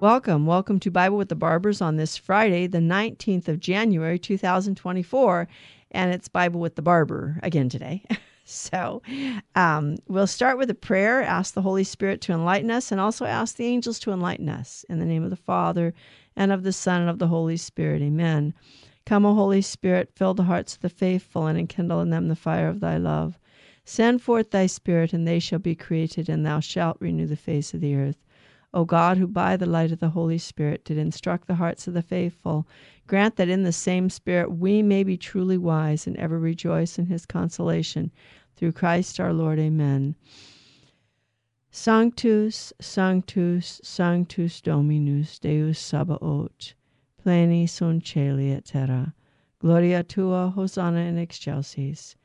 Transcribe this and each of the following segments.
Welcome. Welcome to Bible with the Barbers on this Friday, the 19th of January, 2024. And it's Bible with the Barber again today. so um, we'll start with a prayer, ask the Holy Spirit to enlighten us, and also ask the angels to enlighten us. In the name of the Father, and of the Son, and of the Holy Spirit. Amen. Come, O Holy Spirit, fill the hearts of the faithful, and enkindle in them the fire of thy love. Send forth thy Spirit, and they shall be created, and thou shalt renew the face of the earth. O God, who by the light of the Holy Spirit did instruct the hearts of the faithful, grant that in the same Spirit we may be truly wise and ever rejoice in his consolation. Through Christ our Lord. Amen. Sanctus, Sanctus, Sanctus Dominus, Deus Sabaoth, pleni sunt celi et terra. Gloria tua, Hosanna in excelsis.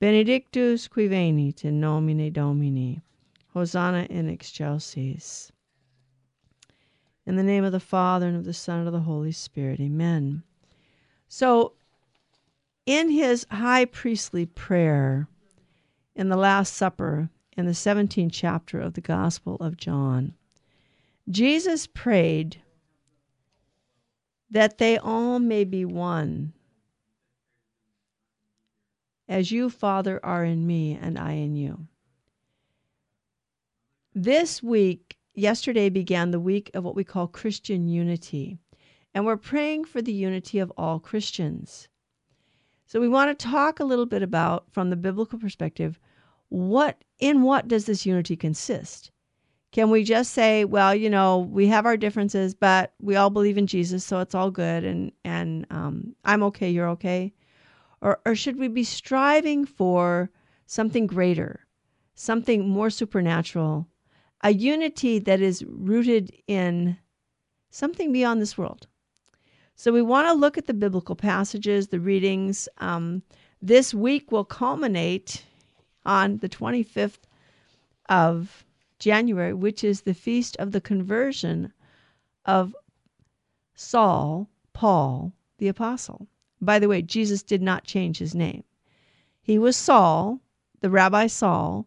Benedictus qui venit in nomine Domini. Hosanna in excelsis. In the name of the Father, and of the Son, and of the Holy Spirit. Amen. So, in his high priestly prayer in the Last Supper, in the 17th chapter of the Gospel of John, Jesus prayed that they all may be one, as you, Father, are in me and I in you. This week, yesterday began the week of what we call Christian unity, and we're praying for the unity of all Christians. So we want to talk a little bit about from the biblical perspective what in what does this unity consist? Can we just say, well, you know, we have our differences, but we all believe in Jesus, so it's all good, and and um, I'm okay, you're okay, or or should we be striving for something greater, something more supernatural, a unity that is rooted in something beyond this world. So we want to look at the biblical passages, the readings. Um, this week will culminate on the 25th of January, which is the feast of the conversion of Saul, Paul, the apostle. By the way, Jesus did not change his name. He was Saul, the Rabbi Saul,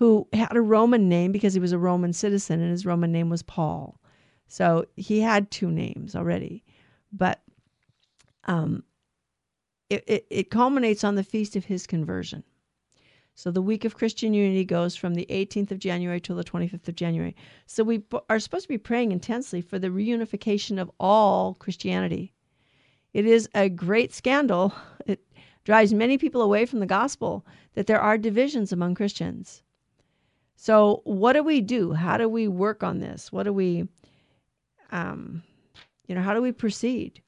who had a Roman name because he was a Roman citizen and his Roman name was Paul. So he had two names already. But um, it, it, it culminates on the feast of his conversion. So the week of Christian unity goes from the 18th of January till the 25th of January. So we are supposed to be praying intensely for the reunification of all Christianity. It is a great scandal. It drives many people away from the gospel that there are divisions among Christians. So, what do we do? How do we work on this? What do we, um, you know, how do we proceed?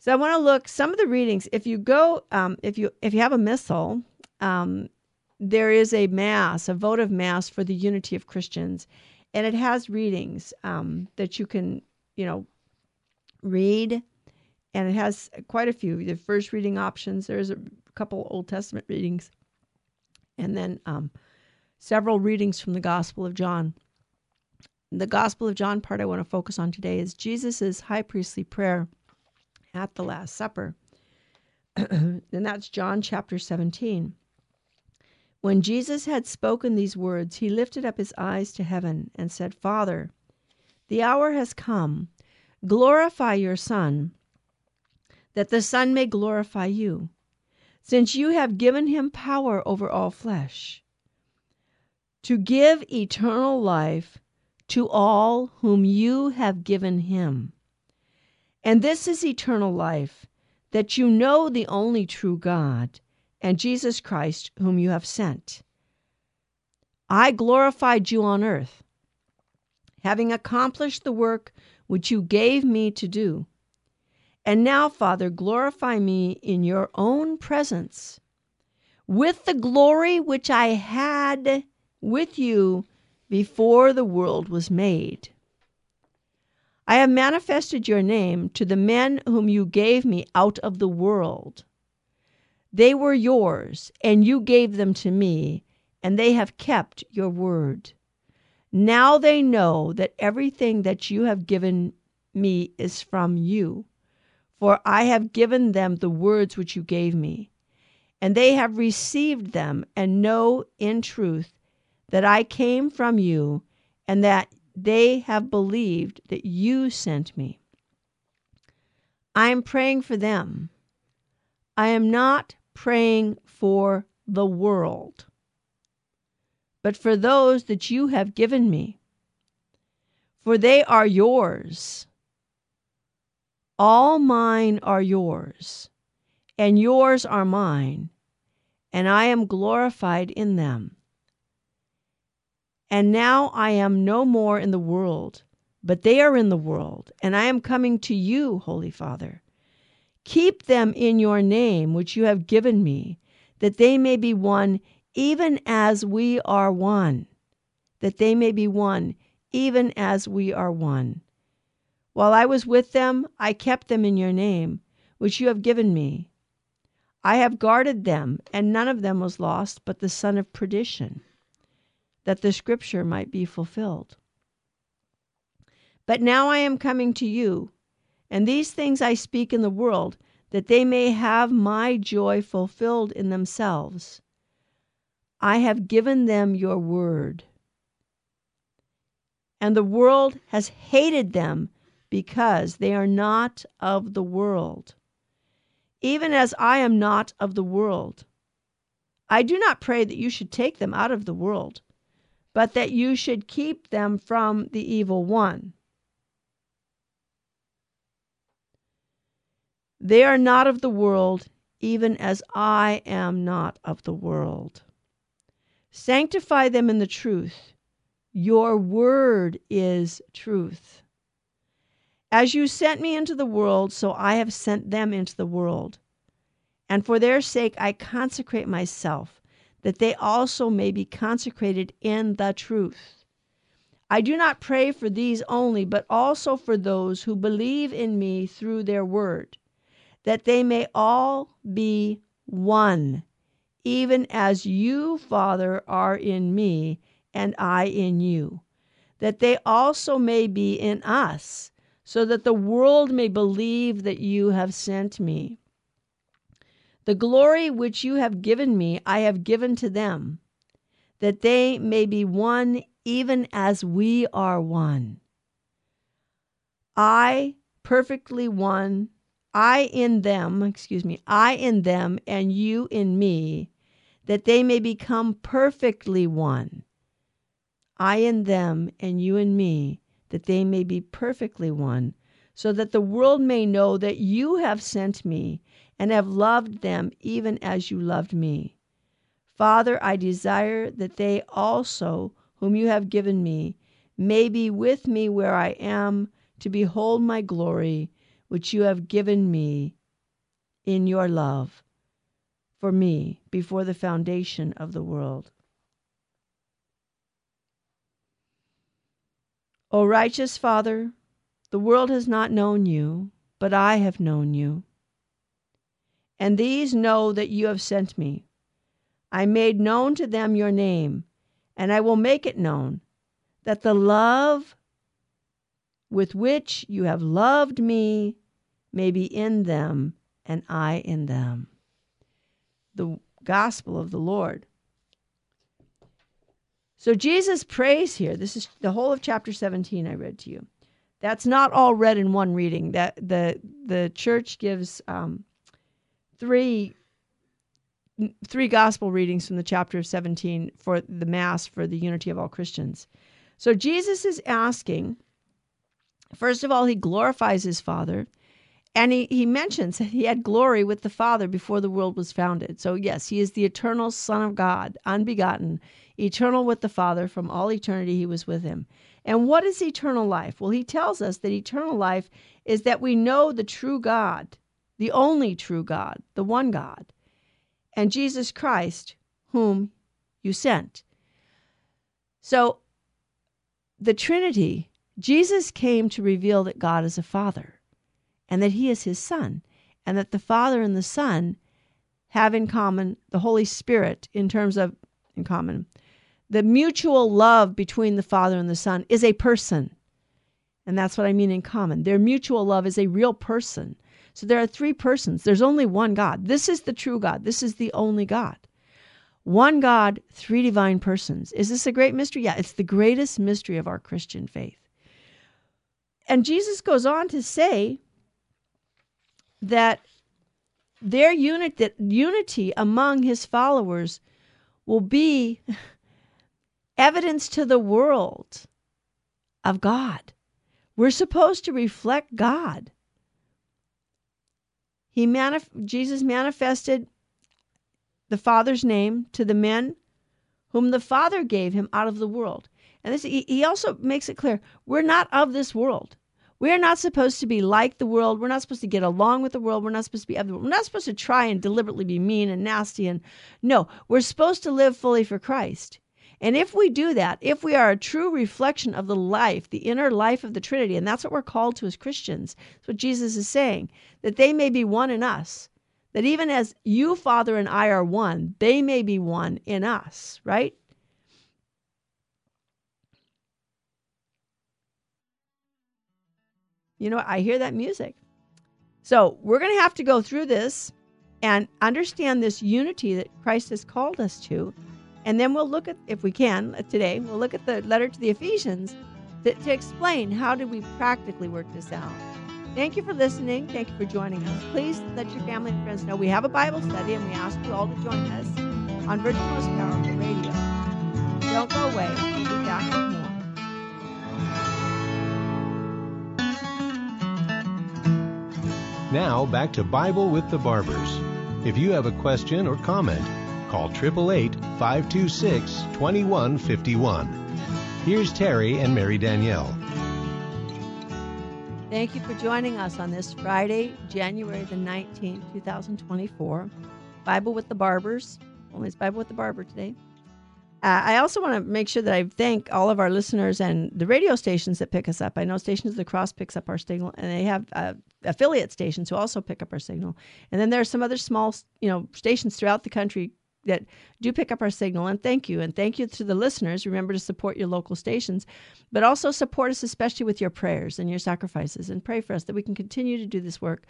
So, I want to look some of the readings. If you go, um, if you if you have a missal, um, there is a mass, a votive mass for the unity of Christians, and it has readings um, that you can, you know, read, and it has quite a few. The first reading options. There's a couple Old Testament readings, and then um, several readings from the Gospel of John. The Gospel of John part I want to focus on today is Jesus' high priestly prayer at the Last Supper. and that's John chapter 17. When Jesus had spoken these words, he lifted up his eyes to heaven and said, Father, the hour has come. Glorify your Son, that the Son may glorify you, since you have given him power over all flesh to give eternal life to all whom you have given him. And this is eternal life, that you know the only true God and Jesus Christ, whom you have sent. I glorified you on earth, having accomplished the work which you gave me to do. And now, Father, glorify me in your own presence with the glory which I had with you before the world was made. I have manifested your name to the men whom you gave me out of the world. They were yours, and you gave them to me, and they have kept your word. Now they know that everything that you have given me is from you, for I have given them the words which you gave me, and they have received them, and know in truth that I came from you, and that they have believed that you sent me. I am praying for them. I am not praying for the world, but for those that you have given me. For they are yours. All mine are yours, and yours are mine, and I am glorified in them. And now I am no more in the world, but they are in the world, and I am coming to you, Holy Father. Keep them in your name, which you have given me, that they may be one, even as we are one. That they may be one, even as we are one. While I was with them, I kept them in your name, which you have given me. I have guarded them, and none of them was lost but the son of perdition that the scripture might be fulfilled. But now I am coming to you, and these things I speak in the world, that they may have my joy fulfilled in themselves. I have given them your word. And the world has hated them because they are not of the world, even as I am not of the world. I do not pray that you should take them out of the world but that you should keep them from the evil one. They are not of the world, even as I am not of the world. Sanctify them in the truth. Your word is truth. As you sent me into the world, so I have sent them into the world. And for their sake I consecrate myself that they also may be consecrated in the truth. I do not pray for these only, but also for those who believe in me through their word, that they may all be one, even as you, Father, are in me, and I in you, that they also may be in us, so that the world may believe that you have sent me. The glory which you have given me, I have given to them, that they may be one even as we are one. I perfectly one, I in them, excuse me, I in them, and you in me, that they may become perfectly one. I in them, and you in me, that they may be perfectly one, so that the world may know that you have sent me and have loved them even as you loved me. Father, I desire that they also, whom you have given me, may be with me where I am to behold my glory, which you have given me in your love for me before the foundation of the world. O righteous Father, the world has not known you, but I have known you and these know that you have sent me. I made known to them your name, and I will make it known, that the love with which you have loved me may be in them, and I in them. The gospel of the Lord. So Jesus prays here. This is the whole of chapter 17 I read to you. That's not all read in one reading. That the the church gives um, three three gospel readings from the chapter of 17 for the mass for the unity of all Christians. So Jesus is asking first of all he glorifies his father and he, he mentions that he had glory with the Father before the world was founded. So, yes, he is the eternal Son of God, unbegotten, eternal with the Father. From all eternity, he was with him. And what is eternal life? Well, he tells us that eternal life is that we know the true God the only true God, the one God, and Jesus Christ, whom you sent. So the Trinity, Jesus came to reveal that God is a father and that he is his son, and that the Father and the Son have in common the Holy Spirit in terms of in common. The mutual love between the Father and the Son is a person. And that's what I mean in common. Their mutual love is a real person. So there are three persons. There's only one God. This is the true God. This is the only God. One God, three divine persons. Is this a great mystery? Yeah, it's the greatest mystery of our Christian faith. And Jesus goes on to say that their unit that unity among his followers will be evidence to the world of God. We're supposed to reflect God. He manif- Jesus manifested the Father's name to the men whom the Father gave him out of the world. And this, he, also makes it clear we're not of this world. We're not supposed to be like the world. We're not supposed to get along with the world. We're not supposed to be of the world. We're not supposed to try and deliberately be mean and nasty. And no, we're supposed to live fully for Christ. And if we do that, if we are a true reflection of the life, the inner life of the Trinity, and that's what we're called to as Christians, that's what Jesus is saying, that they may be one in us, that even as you, Father, and I are one, they may be one in us, right? you know, I hear that music. So we're going to have to go through this and understand this unity that Christ has called us to. And then we'll look at, if we can uh, today, we'll look at the letter to the Ephesians to, to explain how do we practically work this out. Thank you for listening. Thank you for joining us. Please let your family and friends know we have a Bible study and we ask you all to join us on Virgin Most Powerful Radio. Don't go away. We'll be back with more. Now back to Bible with the Barbers. If you have a question or comment, call 888 526 2151. Here's Terry and Mary Danielle. Thank you for joining us on this Friday, January the 19th, 2024. Bible with the Barbers. Only it's Bible with the Barber today. Uh, I also want to make sure that I thank all of our listeners and the radio stations that pick us up. I know Stations of the Cross picks up our signal, and they have uh, affiliate stations who also pick up our signal. And then there are some other small, you know, stations throughout the country that do pick up our signal. And thank you, and thank you to the listeners. Remember to support your local stations, but also support us, especially with your prayers and your sacrifices, and pray for us that we can continue to do this work.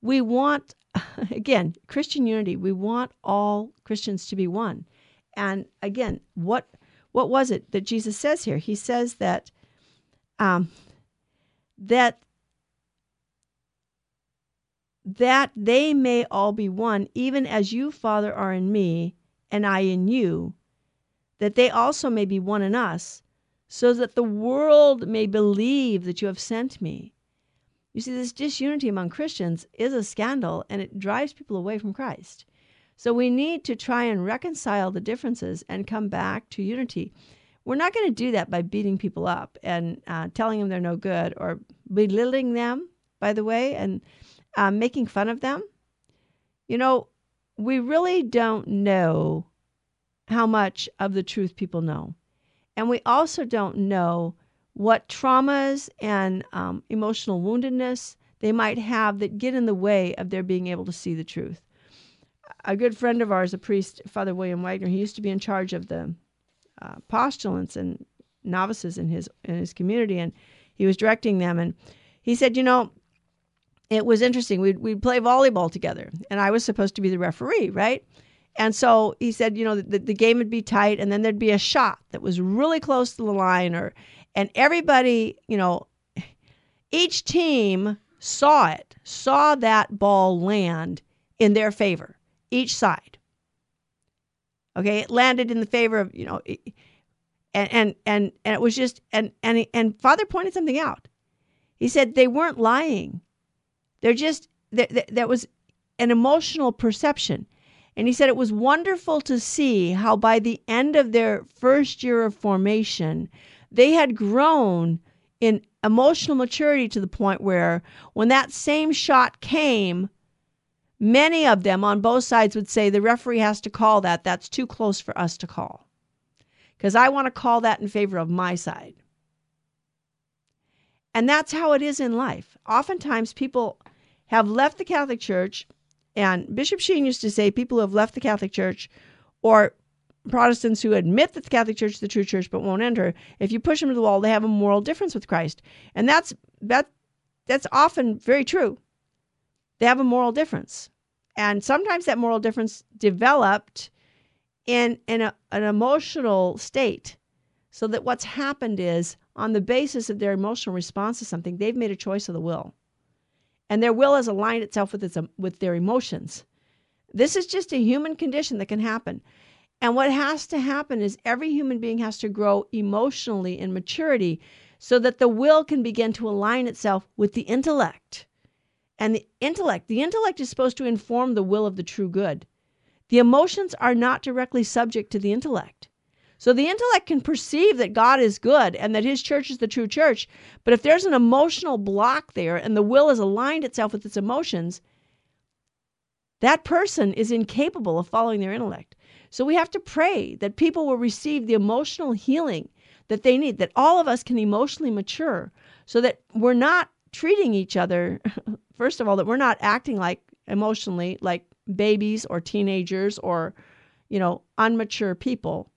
We want, again, Christian unity. We want all Christians to be one. And again, what what was it that Jesus says here? He says that um, that that they may all be one, even as you, Father, are in me, and I in you, that they also may be one in us, so that the world may believe that you have sent me. You see, this disunity among Christians is a scandal, and it drives people away from Christ. So we need to try and reconcile the differences and come back to unity. We're not going to do that by beating people up and uh, telling them they're no good or belittling them, by the way, and uh, making fun of them. You know, we really don't know how much of the truth people know. And we also don't know what traumas and um, emotional woundedness they might have that get in the way of their being able to see the truth a good friend of ours, a priest, Father William Wagner, he used to be in charge of the uh, postulants and novices in his in his community, and he was directing them. And he said, you know, it was interesting. We'd we'd play volleyball together, and I was supposed to be the referee, right? And so he said, you know, the, the game would be tight, and then there'd be a shot that was really close to the line, or and everybody, you know, each team saw it, saw that ball land in their favor each side. Okay, it landed in the favor of you know, and and and and it was just and and and Father pointed something out. He said they weren't lying. They're just that that was an emotional perception. And he said it was wonderful to see how by the end of their first year of formation, they had grown in emotional maturity to the point where when that same shot came, Many of them on both sides would say the referee has to call that. That's too close for us to call. Because I want to call that in favor of my side. And that's how it is in life. Oftentimes, people have left the Catholic Church, and Bishop Sheen used to say people who have left the Catholic Church or Protestants who admit that the Catholic Church is the true church but won't enter, if you push them to the wall, they have a moral difference with Christ. And that's that that's often very true. They have a moral difference. And sometimes that moral difference developed in, in a, an emotional state. So that what's happened is, on the basis of their emotional response to something, they've made a choice of the will. And their will has aligned itself with, its, with their emotions. This is just a human condition that can happen. And what has to happen is every human being has to grow emotionally in maturity so that the will can begin to align itself with the intellect. And the intellect, the intellect is supposed to inform the will of the true good. The emotions are not directly subject to the intellect. So the intellect can perceive that God is good and that his church is the true church, but if there's an emotional block there and the will has aligned itself with its emotions, that person is incapable of following their intellect. So we have to pray that people will receive the emotional healing that they need, that all of us can emotionally mature so that we're not treating each other first of all, that we're not acting like emotionally like babies or teenagers or, you know, unmature people,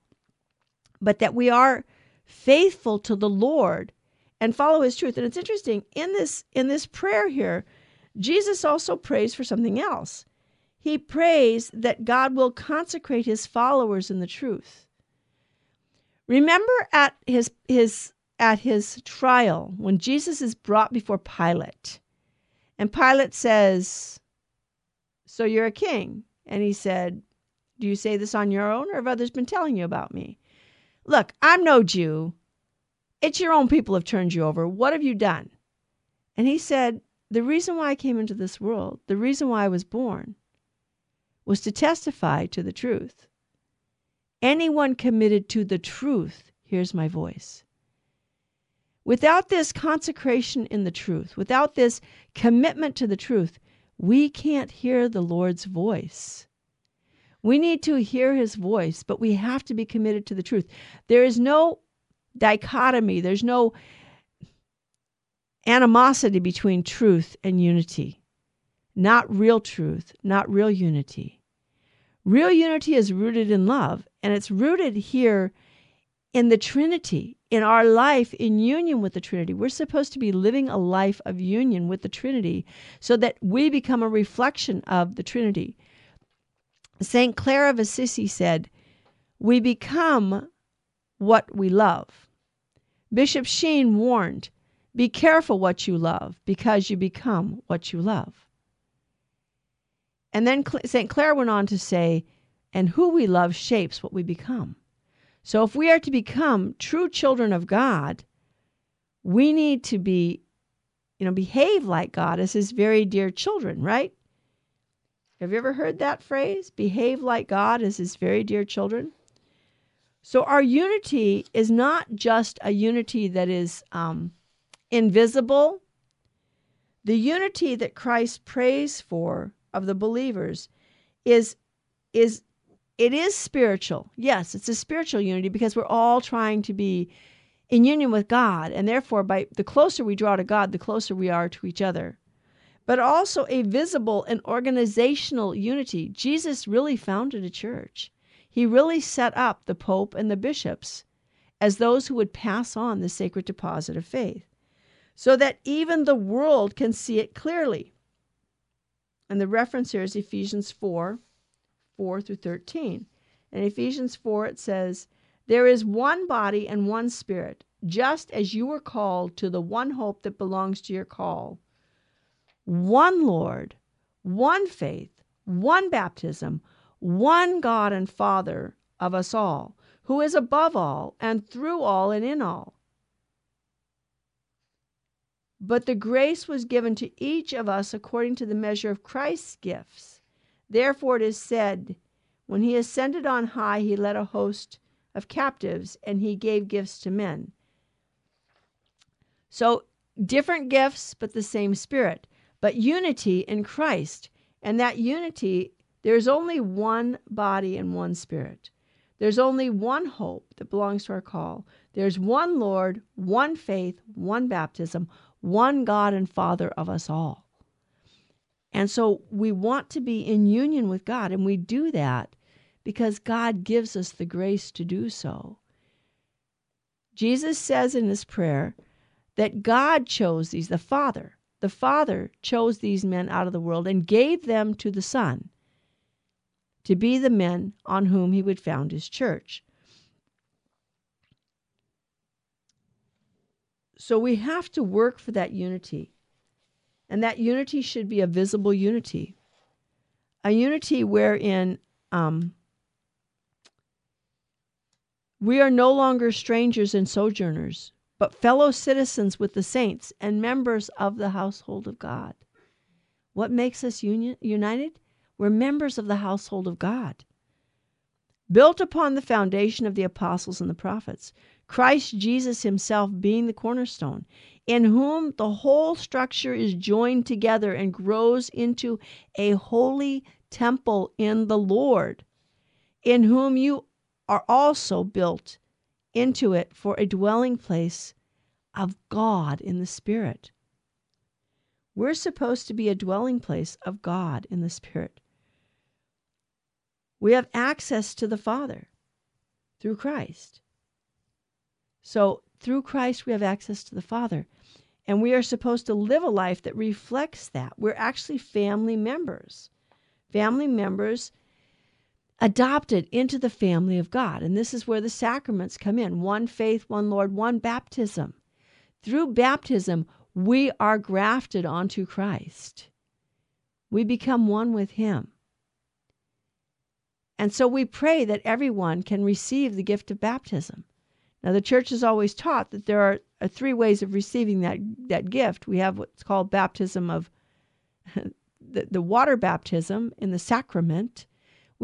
but that we are faithful to the Lord and follow his truth. And it's interesting in this in this prayer here, Jesus also prays for something else. He prays that God will consecrate his followers in the truth. Remember at his his at his trial when Jesus is brought before Pilate and Pilate says, So you're a king? And he said, Do you say this on your own, or have others been telling you about me? Look, I'm no Jew. It's your own people have turned you over. What have you done? And he said, The reason why I came into this world, the reason why I was born, was to testify to the truth. Anyone committed to the truth hears my voice. Without this consecration in the truth, without this commitment to the truth, we can't hear the Lord's voice. We need to hear his voice, but we have to be committed to the truth. There is no dichotomy, there's no animosity between truth and unity. Not real truth, not real unity. Real unity is rooted in love, and it's rooted here in the Trinity, in our life in union with the Trinity. We're supposed to be living a life of union with the Trinity so that we become a reflection of the Trinity. St. Clare of Assisi said, We become what we love. Bishop Sheen warned, Be careful what you love because you become what you love. And then St. Clare went on to say, And who we love shapes what we become. So if we are to become true children of God, we need to be, you know, behave like God as his very dear children, right? Have you ever heard that phrase? Behave like God as his very dear children? So our unity is not just a unity that is um, invisible. The unity that Christ prays for of the believers is is it is spiritual. Yes, it's a spiritual unity because we're all trying to be in union with God. And therefore, by the closer we draw to God, the closer we are to each other. But also a visible and organizational unity. Jesus really founded a church. He really set up the Pope and the bishops as those who would pass on the sacred deposit of faith, so that even the world can see it clearly. And the reference here is Ephesians 4 4 through 13. In Ephesians 4, it says, There is one body and one spirit, just as you were called to the one hope that belongs to your call. One Lord, one faith, one baptism, one God and Father of us all, who is above all and through all and in all. But the grace was given to each of us according to the measure of Christ's gifts. Therefore it is said, When he ascended on high, he led a host of captives, and he gave gifts to men. So, different gifts, but the same Spirit, but unity in Christ. And that unity, there's only one body and one Spirit. There's only one hope that belongs to our call. There's one Lord, one faith, one baptism, one God and Father of us all. And so we want to be in union with God, and we do that because God gives us the grace to do so. Jesus says in his prayer that God chose these, the Father, the Father chose these men out of the world and gave them to the Son to be the men on whom he would found his church. So we have to work for that unity. And that unity should be a visible unity, a unity wherein um, we are no longer strangers and sojourners, but fellow citizens with the saints and members of the household of God. What makes us union, united? We're members of the household of God. Built upon the foundation of the apostles and the prophets, Christ Jesus himself being the cornerstone, in whom the whole structure is joined together and grows into a holy temple in the Lord, in whom you are also built into it for a dwelling place of God in the Spirit. We're supposed to be a dwelling place of God in the Spirit. We have access to the Father through Christ. So, through Christ, we have access to the Father. And we are supposed to live a life that reflects that. We're actually family members. Family members adopted into the family of God. And this is where the sacraments come in one faith, one Lord, one baptism. Through baptism, we are grafted onto Christ. We become one with Him. And so we pray that everyone can receive the gift of baptism. Now, the church has always taught that there are, are three ways of receiving that, that gift. We have what's called baptism of the, the water baptism in the sacrament.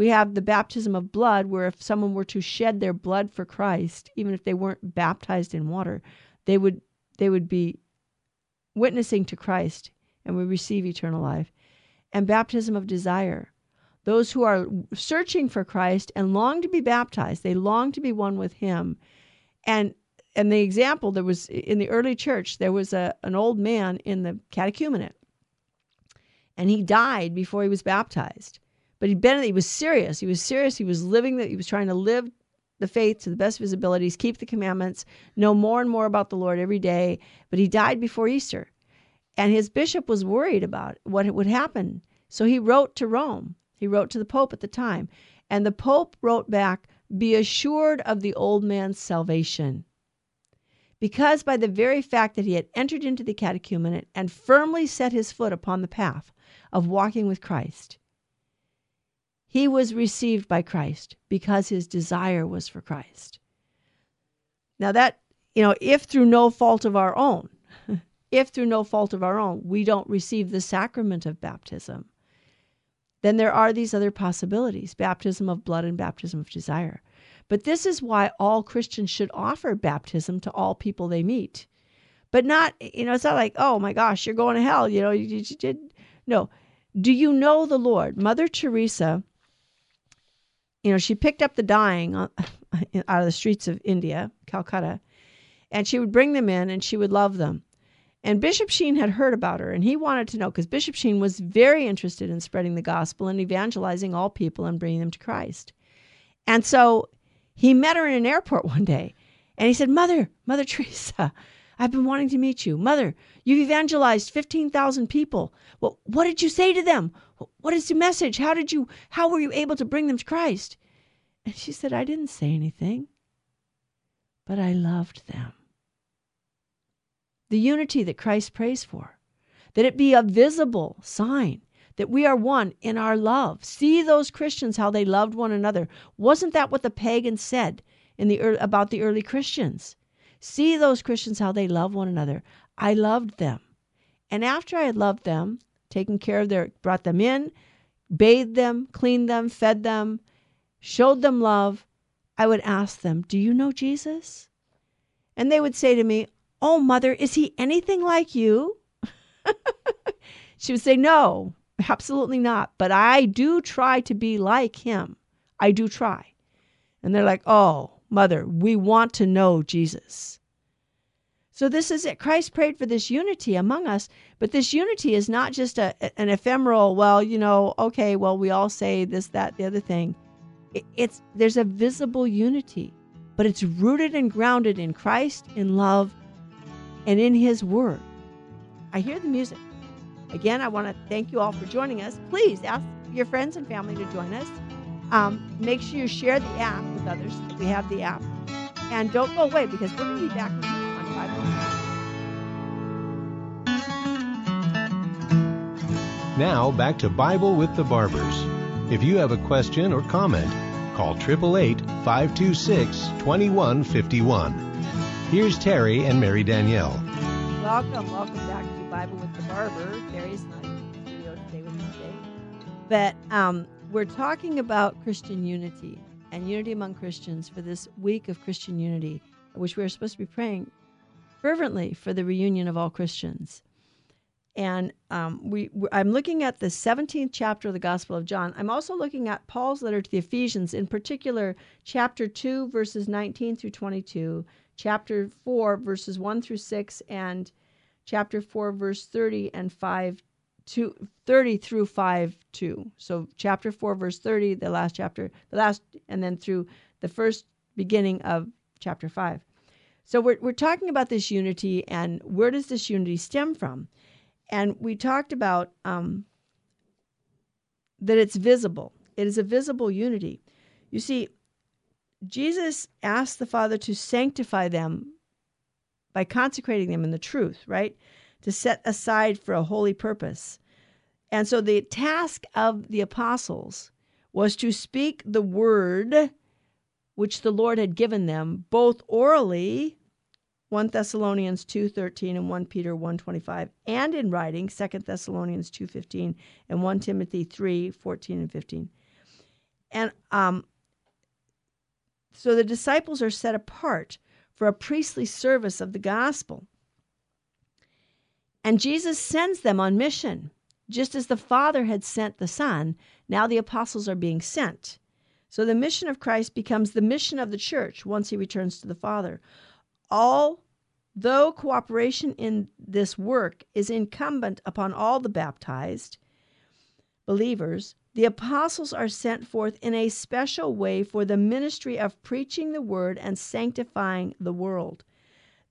We have the baptism of blood, where if someone were to shed their blood for Christ, even if they weren't baptized in water, they would they would be witnessing to Christ and would receive eternal life. And baptism of desire, those who are searching for Christ and long to be baptized, they long to be one with Him. And and the example there was in the early church, there was a an old man in the catechumenate, and he died before he was baptized. But he'd been he was serious. He was serious. He was living that he was trying to live the faith to the best of his abilities, keep the commandments, know more and more about the Lord every day. But he died before Easter. And his bishop was worried about what would happen. So he wrote to Rome he wrote to the Pope at the time. And the Pope wrote back, Be assured of the old man's salvation. Because by the very fact that he had entered into the catechumenate and firmly set his foot upon the path of walking with Christ, he was received by Christ because his desire was for Christ. Now, that, you know, if through no fault of our own, if through no fault of our own, we don't receive the sacrament of baptism, then there are these other possibilities baptism of blood and baptism of desire. But this is why all Christians should offer baptism to all people they meet. But not, you know, it's not like, oh my gosh, you're going to hell. You know, you, you did. No. Do you know the Lord? Mother Teresa, you know, she picked up the dying out of the streets of India, Calcutta, and she would bring them in and she would love them. And Bishop Sheen had heard about her and he wanted to know because Bishop Sheen was very interested in spreading the gospel and evangelizing all people and bringing them to Christ. And so he met her in an airport one day and he said, Mother, Mother Teresa, I've been wanting to meet you. Mother, you've evangelized 15,000 people. What did you say to them? What is the message? How did you, how were you able to bring them to Christ? And she said, I didn't say anything, but I loved them the unity that Christ prays for, that it be a visible sign that we are one in our love. See those Christians how they loved one another. Wasn't that what the pagans said in the about the early Christians? See those Christians how they love one another. I loved them. And after I had loved them, taken care of their brought them in, bathed them, cleaned them, fed them, showed them love, I would ask them, "Do you know Jesus?" And they would say to me, Oh, mother, is he anything like you? she would say, No, absolutely not. But I do try to be like him. I do try. And they're like, oh, mother, we want to know Jesus. So this is it. Christ prayed for this unity among us, but this unity is not just a, an ephemeral, well, you know, okay, well, we all say this, that, the other thing. It, it's there's a visible unity, but it's rooted and grounded in Christ, in love, and in his word. I hear the music. Again, I want to thank you all for joining us. Please ask your friends and family to join us. Um, make sure you share the app with others. We have the app. And don't go away because we're going to be back with you on Bible. Now, back to Bible with the Barbers. If you have a question or comment, call 888 526 2151. Here's Terry and Mary Danielle. Welcome, welcome back to Bible with the Barber. Terry's not in the studio today with me today. But um, we're talking about Christian unity and unity among Christians for this week of Christian unity, which we're supposed to be praying fervently for the reunion of all Christians. And um, we, I'm looking at the 17th chapter of the Gospel of John. I'm also looking at Paul's letter to the Ephesians, in particular, chapter 2, verses 19 through 22, chapter 4, verses 1 through 6, and chapter 4, verse 30 and 5 to 30 through 5 2. So chapter 4, verse 30, the last chapter, the last, and then through the first beginning of chapter 5. So we're, we're talking about this unity and where does this unity stem from? And we talked about um, that it's visible. It is a visible unity. You see, Jesus asked the Father to sanctify them by consecrating them in the truth, right? To set aside for a holy purpose. And so the task of the apostles was to speak the word which the Lord had given them, both orally 1 Thessalonians 2:13 and 1 Peter 1:25 and in writing 2 Thessalonians 2:15 and 1 Timothy 3:14 and 15. And um, so the disciples are set apart for a priestly service of the gospel. And Jesus sends them on mission. Just as the Father had sent the Son, now the apostles are being sent. So the mission of Christ becomes the mission of the church once he returns to the Father all though cooperation in this work is incumbent upon all the baptized believers, the apostles are sent forth in a special way for the ministry of preaching the word and sanctifying the world.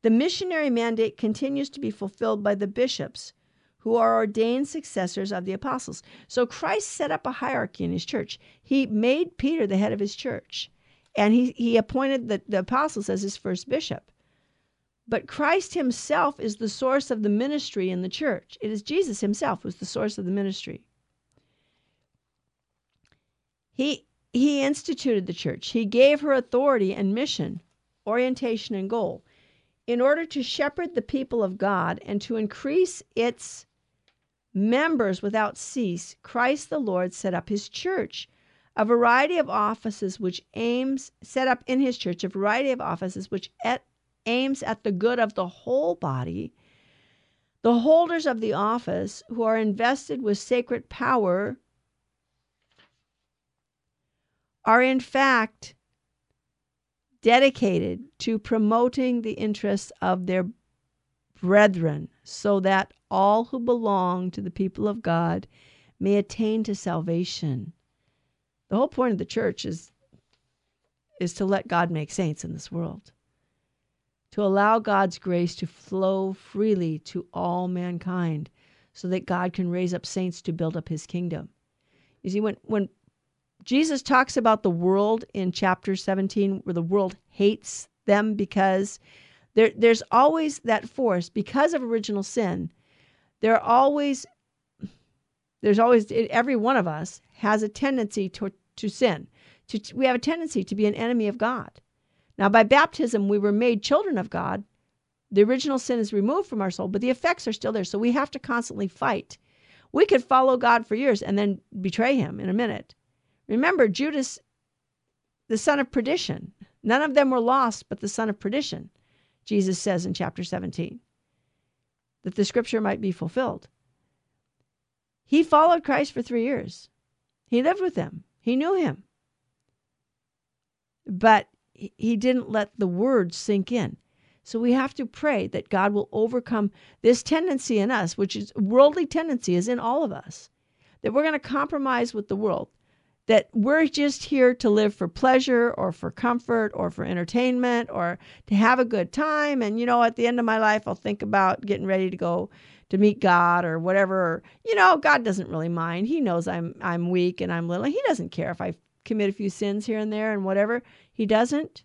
The missionary mandate continues to be fulfilled by the bishops, who are ordained successors of the apostles. So Christ set up a hierarchy in his church. He made Peter the head of his church, and he, he appointed the, the apostles as his first bishop. But Christ himself is the source of the ministry in the church. It is Jesus himself who's the source of the ministry. He he instituted the church. He gave her authority and mission, orientation and goal in order to shepherd the people of God and to increase its members without cease. Christ the Lord set up his church a variety of offices which aims set up in his church a variety of offices which aims at the good of the whole body, the holders of the office who are invested with sacred power are in fact dedicated to promoting the interests of their brethren so that all who belong to the people of God may attain to salvation. The whole point of the church is is to let God make saints in this world to allow God's grace to flow freely to all mankind so that God can raise up saints to build up his kingdom. You see, when, when Jesus talks about the world in chapter 17, where the world hates them because there, there's always that force, because of original sin, there are always, there's always, every one of us has a tendency to, to sin. To, we have a tendency to be an enemy of God. Now, by baptism, we were made children of God. The original sin is removed from our soul, but the effects are still there. So we have to constantly fight. We could follow God for years and then betray him in a minute. Remember, Judas, the son of perdition, none of them were lost but the son of perdition, Jesus says in chapter 17, that the scripture might be fulfilled. He followed Christ for three years. He lived with him, he knew him. but he didn't let the words sink in. So we have to pray that God will overcome this tendency in us, which is worldly tendency is in all of us, that we're going to compromise with the world, that we're just here to live for pleasure or for comfort or for entertainment or to have a good time. And, you know, at the end of my life, I'll think about getting ready to go to meet God or whatever. You know, God doesn't really mind. He knows I'm I'm weak and I'm little. He doesn't care if I commit a few sins here and there and whatever. He doesn't.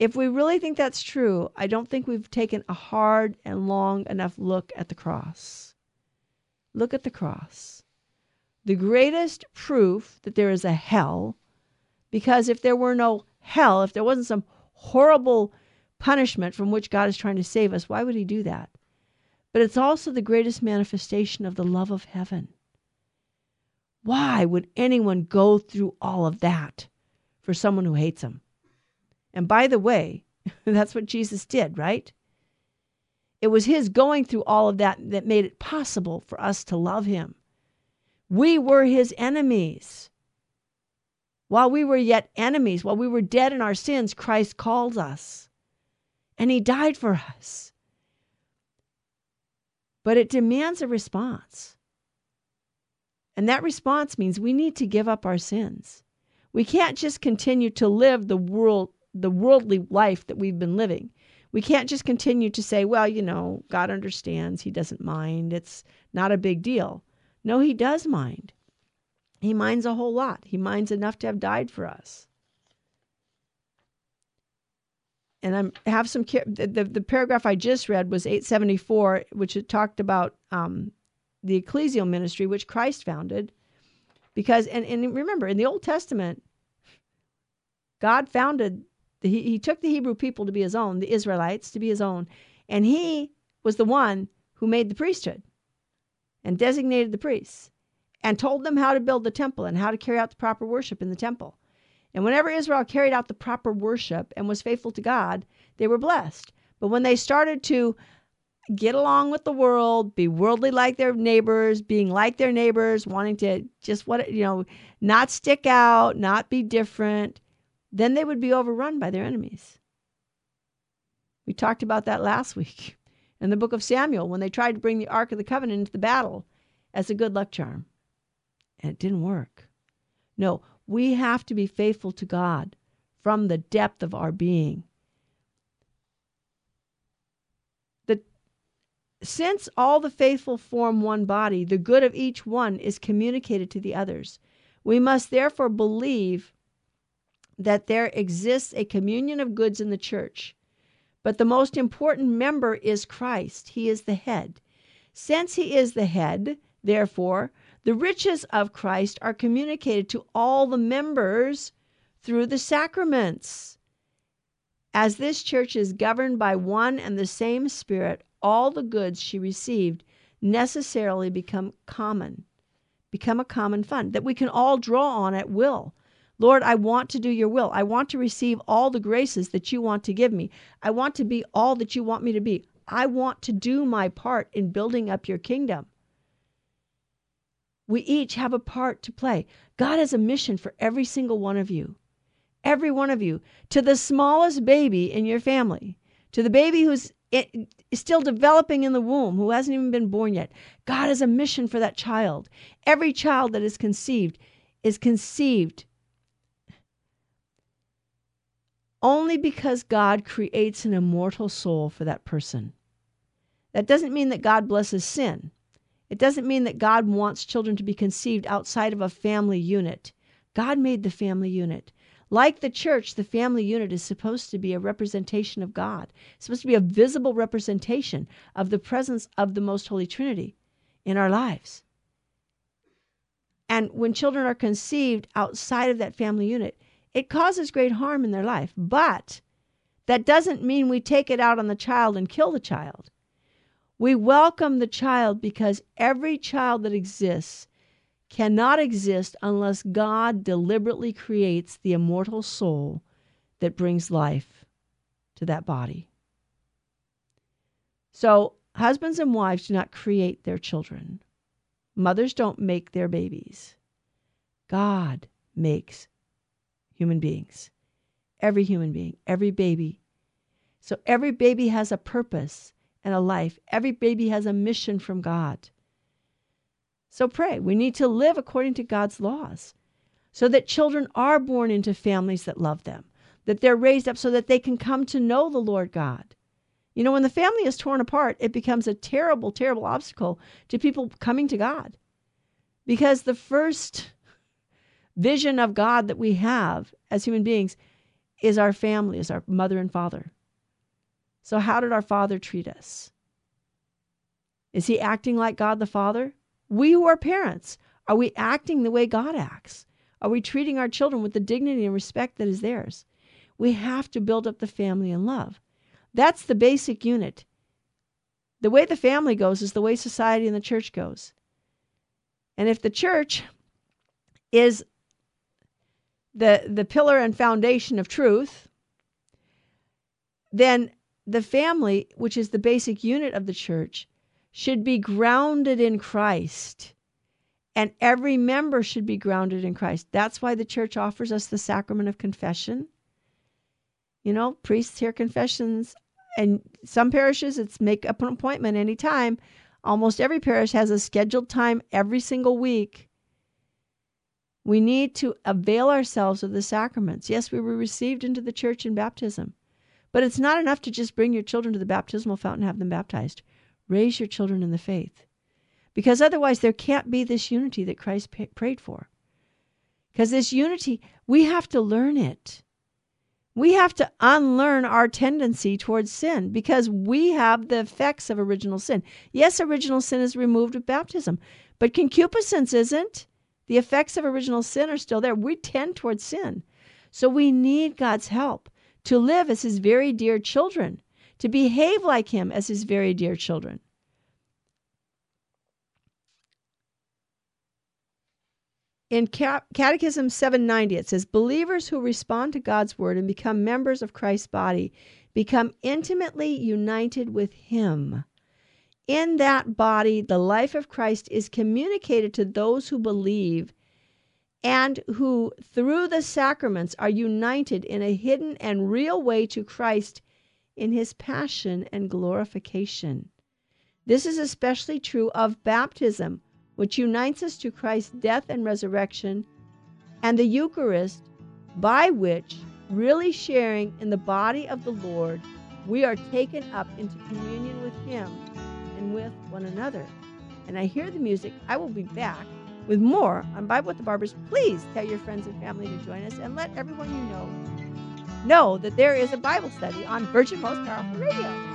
If we really think that's true, I don't think we've taken a hard and long enough look at the cross. Look at the cross. The greatest proof that there is a hell, because if there were no hell, if there wasn't some horrible punishment from which God is trying to save us, why would He do that? But it's also the greatest manifestation of the love of heaven. Why would anyone go through all of that for someone who hates them? And by the way, that's what Jesus did, right? It was his going through all of that that made it possible for us to love him. We were his enemies. While we were yet enemies, while we were dead in our sins, Christ called us. And he died for us. But it demands a response. And that response means we need to give up our sins. We can't just continue to live the world the worldly life that we've been living. We can't just continue to say, well, you know, God understands, He doesn't mind, it's not a big deal. No, He does mind. He minds a whole lot. He minds enough to have died for us. And I'm have some the, the, the paragraph I just read was 874, which it talked about um, the ecclesial ministry, which Christ founded. Because and, and remember, in the Old Testament, God founded he, he took the Hebrew people to be his own, the Israelites to be his own, and he was the one who made the priesthood and designated the priests and told them how to build the temple and how to carry out the proper worship in the temple. And whenever Israel carried out the proper worship and was faithful to God, they were blessed. But when they started to get along with the world, be worldly like their neighbors, being like their neighbors, wanting to just what you know, not stick out, not be different, then they would be overrun by their enemies. We talked about that last week in the book of Samuel when they tried to bring the Ark of the Covenant into the battle as a good luck charm. And it didn't work. No, we have to be faithful to God from the depth of our being. The, since all the faithful form one body, the good of each one is communicated to the others. We must therefore believe that there exists a communion of goods in the church. But the most important member is Christ. He is the head. Since he is the head, therefore, the riches of Christ are communicated to all the members through the sacraments. As this church is governed by one and the same Spirit, all the goods she received necessarily become common, become a common fund that we can all draw on at will Lord, I want to do your will. I want to receive all the graces that you want to give me. I want to be all that you want me to be. I want to do my part in building up your kingdom. We each have a part to play. God has a mission for every single one of you. Every one of you, to the smallest baby in your family, to the baby who's still developing in the womb, who hasn't even been born yet. God has a mission for that child. Every child that is conceived is conceived only because God creates an immortal soul for that person. That doesn't mean that God blesses sin. It doesn't mean that God wants children to be conceived outside of a family unit. God made the family unit. Like the church, the family unit is supposed to be a representation of God. It's supposed to be a visible representation of the presence of the Most Holy Trinity in our lives. And when children are conceived outside of that family unit, it causes great harm in their life. But that doesn't mean we take it out on the child and kill the child. We welcome the child because every child that exists cannot exist unless God deliberately creates the immortal soul that brings life to that body. So, husbands and wives do not create their children, mothers don't make their babies. God makes human beings. Every human being, every baby. So every baby has a purpose and a life. Every baby has a mission from God. So pray. We need to live according to God's laws so that children are born into families that love them, that they're raised up so that they can come to know the Lord God. You know, when the family is torn apart, it becomes a terrible, terrible obstacle to people coming to God. Because the first vision of God that we have as human beings is our family, is our mother and father. So, how did our father treat us? Is he acting like God the Father? We who are parents, are we acting the way God acts? Are we treating our children with the dignity and respect that is theirs? We have to build up the family in love. That's the basic unit. The way the family goes is the way society and the church goes. And if the church is the the pillar and foundation of truth, then the family, which is the basic unit of the church, should be grounded in Christ and every member should be grounded in Christ. That's why the church offers us the sacrament of confession. You know, priests hear confessions, and some parishes it's make up an appointment anytime. Almost every parish has a scheduled time every single week. We need to avail ourselves of the sacraments. Yes, we were received into the church in baptism, but it's not enough to just bring your children to the baptismal fountain and have them baptized. Raise your children in the faith because otherwise there can't be this unity that Christ prayed for. Because this unity, we have to learn it. We have to unlearn our tendency towards sin because we have the effects of original sin. Yes, original sin is removed with baptism, but concupiscence isn't. The effects of original sin are still there. We tend towards sin. So we need God's help to live as his very dear children, to behave like him as his very dear children. In Catechism 790, it says believers who respond to God's word and become members of Christ's body become intimately united with Him. In that body, the life of Christ is communicated to those who believe and who, through the sacraments, are united in a hidden and real way to Christ in His passion and glorification. This is especially true of baptism which unites us to Christ's death and resurrection, and the Eucharist, by which, really sharing in the body of the Lord, we are taken up into communion with Him and with one another. And I hear the music. I will be back with more on Bible with the Barbers. Please tell your friends and family to join us and let everyone you know know that there is a Bible study on Virgin Most Powerful Radio.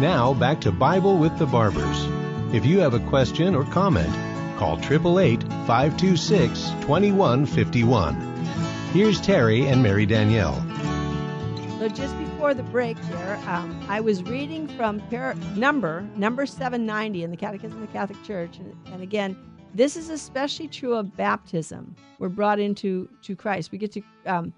Now back to Bible with the Barbers. If you have a question or comment, call 888 526 2151. Here's Terry and Mary Danielle. So just before the break here, um, I was reading from par- number number 790 in the Catechism of the Catholic Church, and, and again, this is especially true of baptism. We're brought into to Christ. We get to um,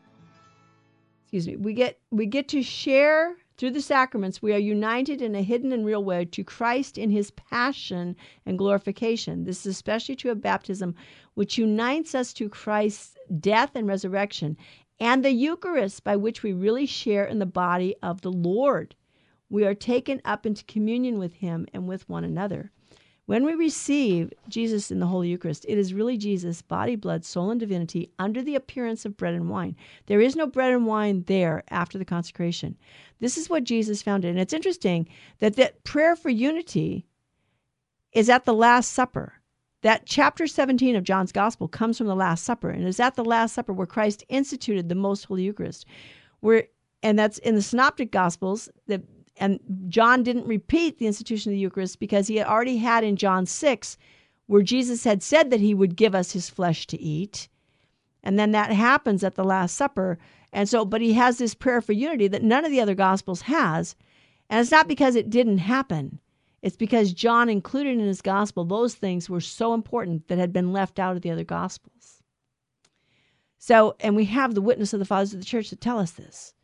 excuse me. We get we get to share through the sacraments, we are united in a hidden and real way to Christ in his passion and glorification. This is especially true of baptism, which unites us to Christ's death and resurrection, and the Eucharist, by which we really share in the body of the Lord. We are taken up into communion with him and with one another. When we receive Jesus in the Holy Eucharist, it is really Jesus, body, blood, soul, and divinity, under the appearance of bread and wine. There is no bread and wine there after the consecration. This is what Jesus founded. And it's interesting that that prayer for unity is at the Last Supper. That chapter 17 of John's Gospel comes from the Last Supper and is at the Last Supper where Christ instituted the Most Holy Eucharist. Where and that's in the Synoptic Gospels. The and John didn't repeat the institution of the Eucharist because he had already had in John 6 where Jesus had said that he would give us his flesh to eat. And then that happens at the Last Supper. And so, but he has this prayer for unity that none of the other Gospels has. And it's not because it didn't happen, it's because John included in his Gospel those things were so important that had been left out of the other Gospels. So, and we have the witness of the fathers of the church that tell us this.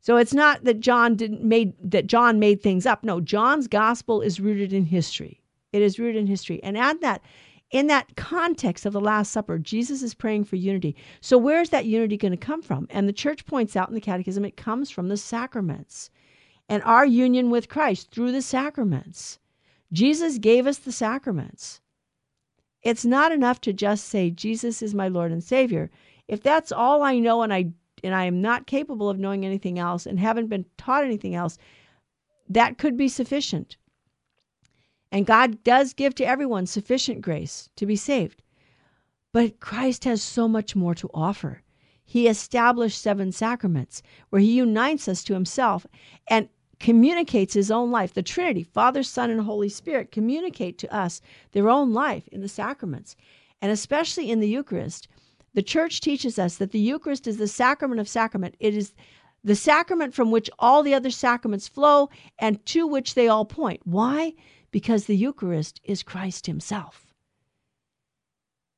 So it's not that John didn't made that John made things up. No, John's gospel is rooted in history. It is rooted in history. And add that in that context of the Last Supper, Jesus is praying for unity. So, where's that unity going to come from? And the church points out in the Catechism it comes from the sacraments and our union with Christ through the sacraments. Jesus gave us the sacraments. It's not enough to just say, Jesus is my Lord and Savior. If that's all I know and I and I am not capable of knowing anything else and haven't been taught anything else, that could be sufficient. And God does give to everyone sufficient grace to be saved. But Christ has so much more to offer. He established seven sacraments where he unites us to himself and communicates his own life. The Trinity, Father, Son, and Holy Spirit, communicate to us their own life in the sacraments. And especially in the Eucharist, the church teaches us that the Eucharist is the sacrament of sacrament. It is the sacrament from which all the other sacraments flow and to which they all point. Why? because the Eucharist is Christ Himself.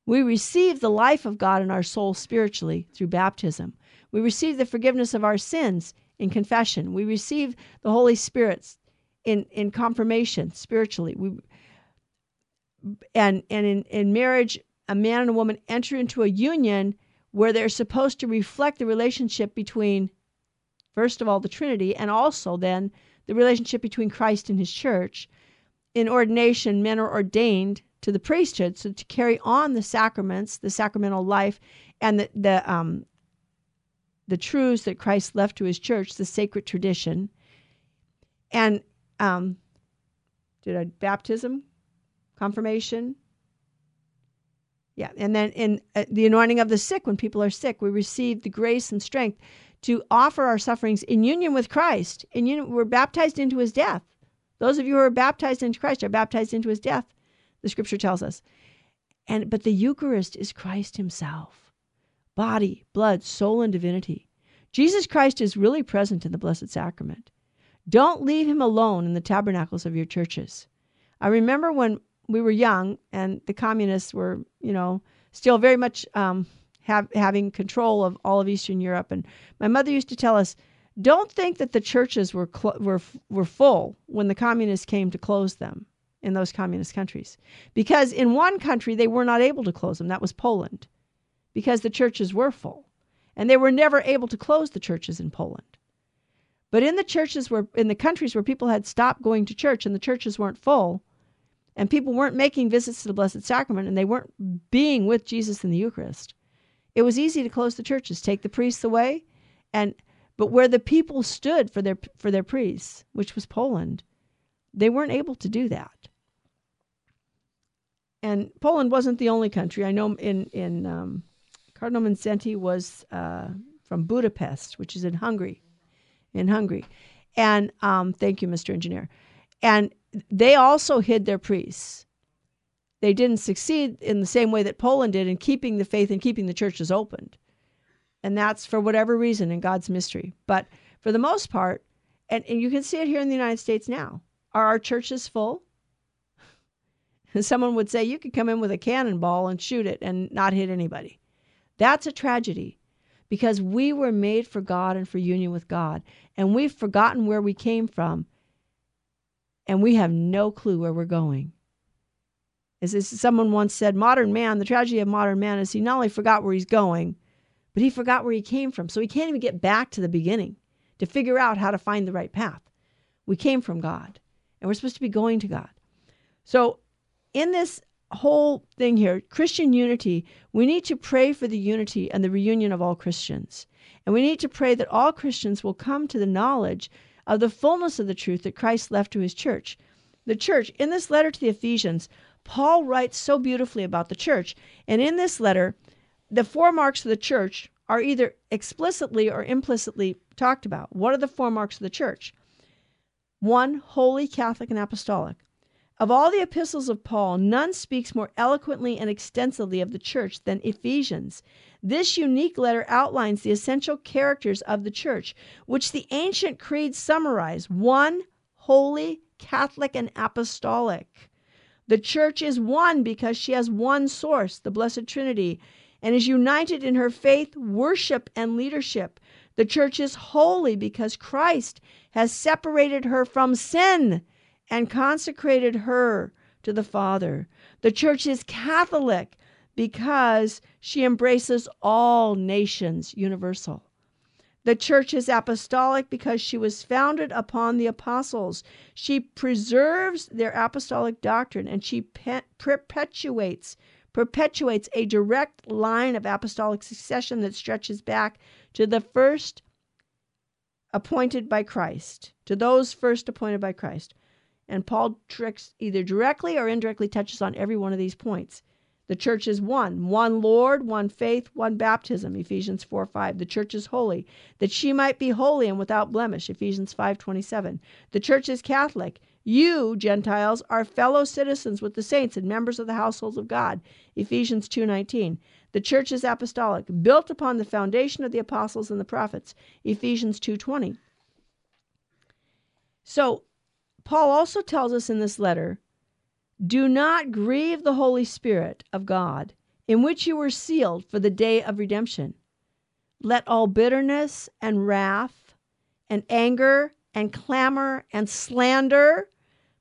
We receive the life of God in our soul spiritually through baptism. We receive the forgiveness of our sins in confession. We receive the Holy Spirit in, in confirmation spiritually. We, and and in, in marriage, a man and a woman enter into a union where they're supposed to reflect the relationship between, first of all, the Trinity, and also then the relationship between Christ and his church in ordination, men are ordained to the priesthood, so to carry on the sacraments, the sacramental life, and the the um, the truths that Christ left to His church, the sacred tradition, and um, did I baptism, confirmation, yeah, and then in uh, the anointing of the sick, when people are sick, we receive the grace and strength to offer our sufferings in union with Christ. In union, we're baptized into His death. Those of you who are baptized into Christ are baptized into his death, the scripture tells us. And but the Eucharist is Christ himself. Body, blood, soul and divinity. Jesus Christ is really present in the blessed sacrament. Don't leave him alone in the tabernacles of your churches. I remember when we were young and the communists were, you know, still very much um, have, having control of all of Eastern Europe. And my mother used to tell us, don't think that the churches were cl- were were full when the communists came to close them in those communist countries, because in one country they were not able to close them. That was Poland, because the churches were full, and they were never able to close the churches in Poland. But in the churches where in the countries where people had stopped going to church and the churches weren't full, and people weren't making visits to the Blessed Sacrament and they weren't being with Jesus in the Eucharist, it was easy to close the churches, take the priests away, and but where the people stood for their for their priests, which was Poland, they weren't able to do that. And Poland wasn't the only country. I know in in um, Cardinal Mindszenty was uh, from Budapest, which is in Hungary, in Hungary. And um, thank you, Mr. Engineer. And they also hid their priests. They didn't succeed in the same way that Poland did in keeping the faith and keeping the churches opened and that's for whatever reason in God's mystery. But for the most part, and, and you can see it here in the United States now, are our churches full? And someone would say, you could come in with a cannonball and shoot it and not hit anybody. That's a tragedy because we were made for God and for union with God, and we've forgotten where we came from, and we have no clue where we're going. As someone once said, modern man, the tragedy of modern man is he not only forgot where he's going, but he forgot where he came from. So he can't even get back to the beginning to figure out how to find the right path. We came from God and we're supposed to be going to God. So, in this whole thing here, Christian unity, we need to pray for the unity and the reunion of all Christians. And we need to pray that all Christians will come to the knowledge of the fullness of the truth that Christ left to his church. The church, in this letter to the Ephesians, Paul writes so beautifully about the church. And in this letter, the four marks of the church are either explicitly or implicitly talked about. What are the four marks of the church? One, holy, Catholic, and apostolic. Of all the epistles of Paul, none speaks more eloquently and extensively of the church than Ephesians. This unique letter outlines the essential characters of the church, which the ancient creeds summarize one, holy, Catholic, and apostolic. The church is one because she has one source, the Blessed Trinity, and is united in her faith, worship, and leadership. The church is holy because Christ has separated her from sin and consecrated her to the Father. The church is Catholic because she embraces all nations, universal. The church is apostolic because she was founded upon the apostles. She preserves their apostolic doctrine and she pe- perpetuates perpetuates a direct line of apostolic succession that stretches back to the first appointed by Christ, to those first appointed by Christ. And Paul tricks either directly or indirectly touches on every one of these points. The church is one, one Lord, one faith, one baptism, Ephesians 4 5. The church is holy, that she might be holy and without blemish, Ephesians 5 27. The church is Catholic. You, Gentiles, are fellow citizens with the saints and members of the households of God, Ephesians 2 19. The church is apostolic, built upon the foundation of the apostles and the prophets, Ephesians 2 20. So, Paul also tells us in this letter do not grieve the Holy Spirit of God, in which you were sealed for the day of redemption. Let all bitterness and wrath and anger and clamor and slander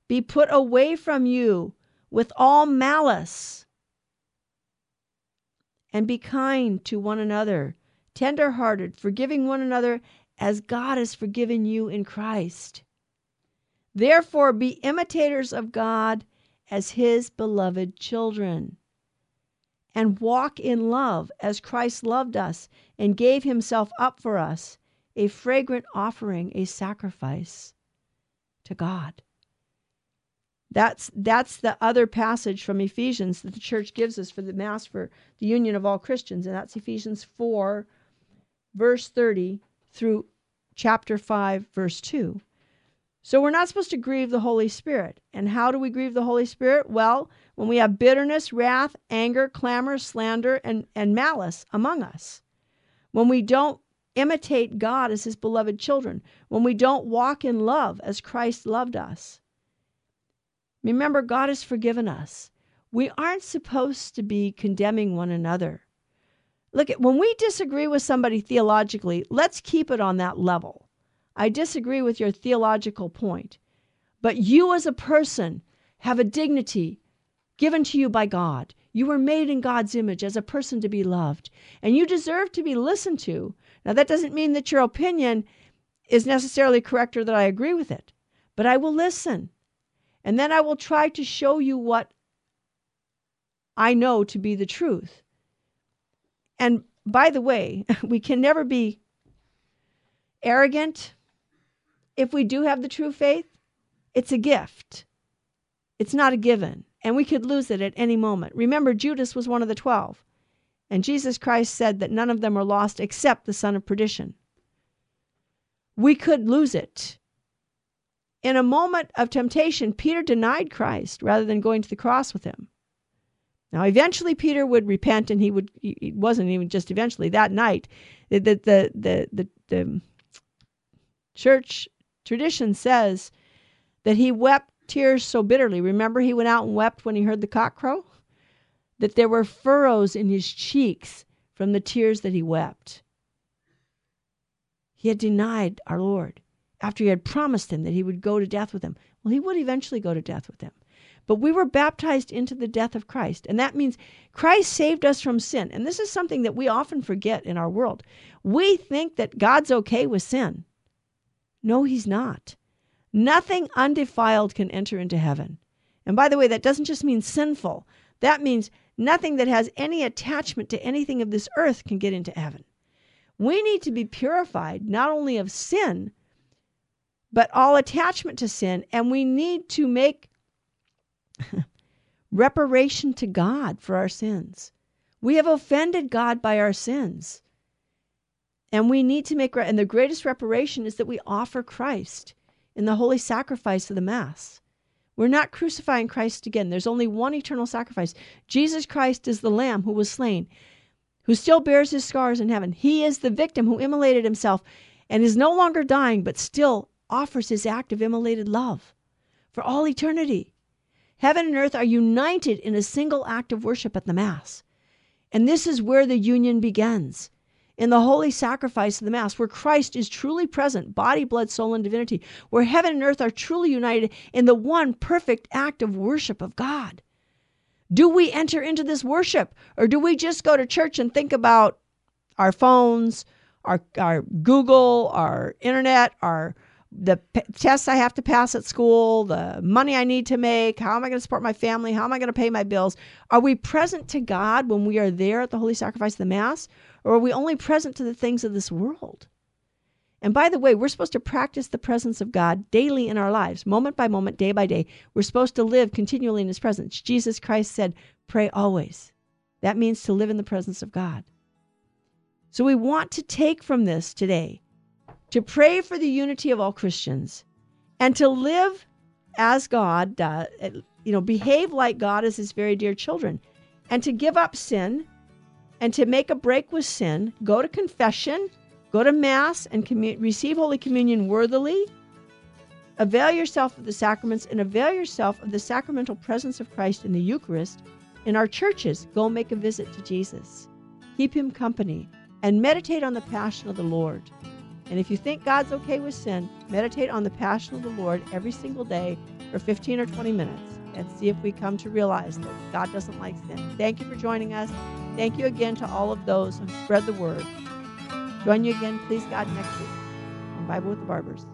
be put away from you with all malice. And be kind to one another, tender hearted, forgiving one another as God has forgiven you in Christ. Therefore, be imitators of God as his beloved children. And walk in love as Christ loved us and gave himself up for us, a fragrant offering, a sacrifice to God. That's that's the other passage from Ephesians that the church gives us for the mass for the union of all Christians and that's Ephesians 4 verse 30 through chapter 5 verse 2. So we're not supposed to grieve the Holy Spirit. And how do we grieve the Holy Spirit? Well, when we have bitterness, wrath, anger, clamor, slander, and, and malice among us. When we don't imitate God as his beloved children. When we don't walk in love as Christ loved us. Remember, God has forgiven us. We aren't supposed to be condemning one another. Look, when we disagree with somebody theologically, let's keep it on that level. I disagree with your theological point. But you, as a person, have a dignity given to you by God. You were made in God's image as a person to be loved, and you deserve to be listened to. Now, that doesn't mean that your opinion is necessarily correct or that I agree with it, but I will listen. And then I will try to show you what I know to be the truth. And by the way, we can never be arrogant if we do have the true faith, it's a gift. It's not a given. And we could lose it at any moment. Remember, Judas was one of the twelve. And Jesus Christ said that none of them were lost except the son of perdition. We could lose it. In a moment of temptation, Peter denied Christ rather than going to the cross with him. Now, eventually, Peter would repent, and he would. It wasn't even just eventually. That night, the the the the, the, the church Tradition says that he wept tears so bitterly. Remember, he went out and wept when he heard the cock crow? That there were furrows in his cheeks from the tears that he wept. He had denied our Lord after he had promised him that he would go to death with him. Well, he would eventually go to death with him. But we were baptized into the death of Christ. And that means Christ saved us from sin. And this is something that we often forget in our world. We think that God's okay with sin. No, he's not. Nothing undefiled can enter into heaven. And by the way, that doesn't just mean sinful, that means nothing that has any attachment to anything of this earth can get into heaven. We need to be purified not only of sin, but all attachment to sin, and we need to make reparation to God for our sins. We have offended God by our sins. And we need to make, and the greatest reparation is that we offer Christ in the holy sacrifice of the Mass. We're not crucifying Christ again. There's only one eternal sacrifice. Jesus Christ is the Lamb who was slain, who still bears his scars in heaven. He is the victim who immolated himself and is no longer dying, but still offers his act of immolated love for all eternity. Heaven and earth are united in a single act of worship at the Mass. And this is where the union begins. In the holy sacrifice of the Mass, where Christ is truly present, body, blood, soul, and divinity, where heaven and earth are truly united in the one perfect act of worship of God. Do we enter into this worship, or do we just go to church and think about our phones, our, our Google, our internet, our the p- tests I have to pass at school, the money I need to make, how am I going to support my family, how am I going to pay my bills? Are we present to God when we are there at the holy sacrifice of the Mass, or are we only present to the things of this world? And by the way, we're supposed to practice the presence of God daily in our lives, moment by moment, day by day. We're supposed to live continually in His presence. Jesus Christ said, Pray always. That means to live in the presence of God. So we want to take from this today to pray for the unity of all Christians and to live as God does, you know, behave like God as his very dear children and to give up sin and to make a break with sin, go to confession, go to Mass, and receive Holy Communion worthily. Avail yourself of the sacraments and avail yourself of the sacramental presence of Christ in the Eucharist in our churches. Go make a visit to Jesus. Keep him company and meditate on the passion of the Lord. And if you think God's okay with sin, meditate on the passion of the Lord every single day for 15 or 20 minutes and see if we come to realize that God doesn't like sin. Thank you for joining us. Thank you again to all of those who spread the word. Join you again, please God, next week on Bible with the Barbers.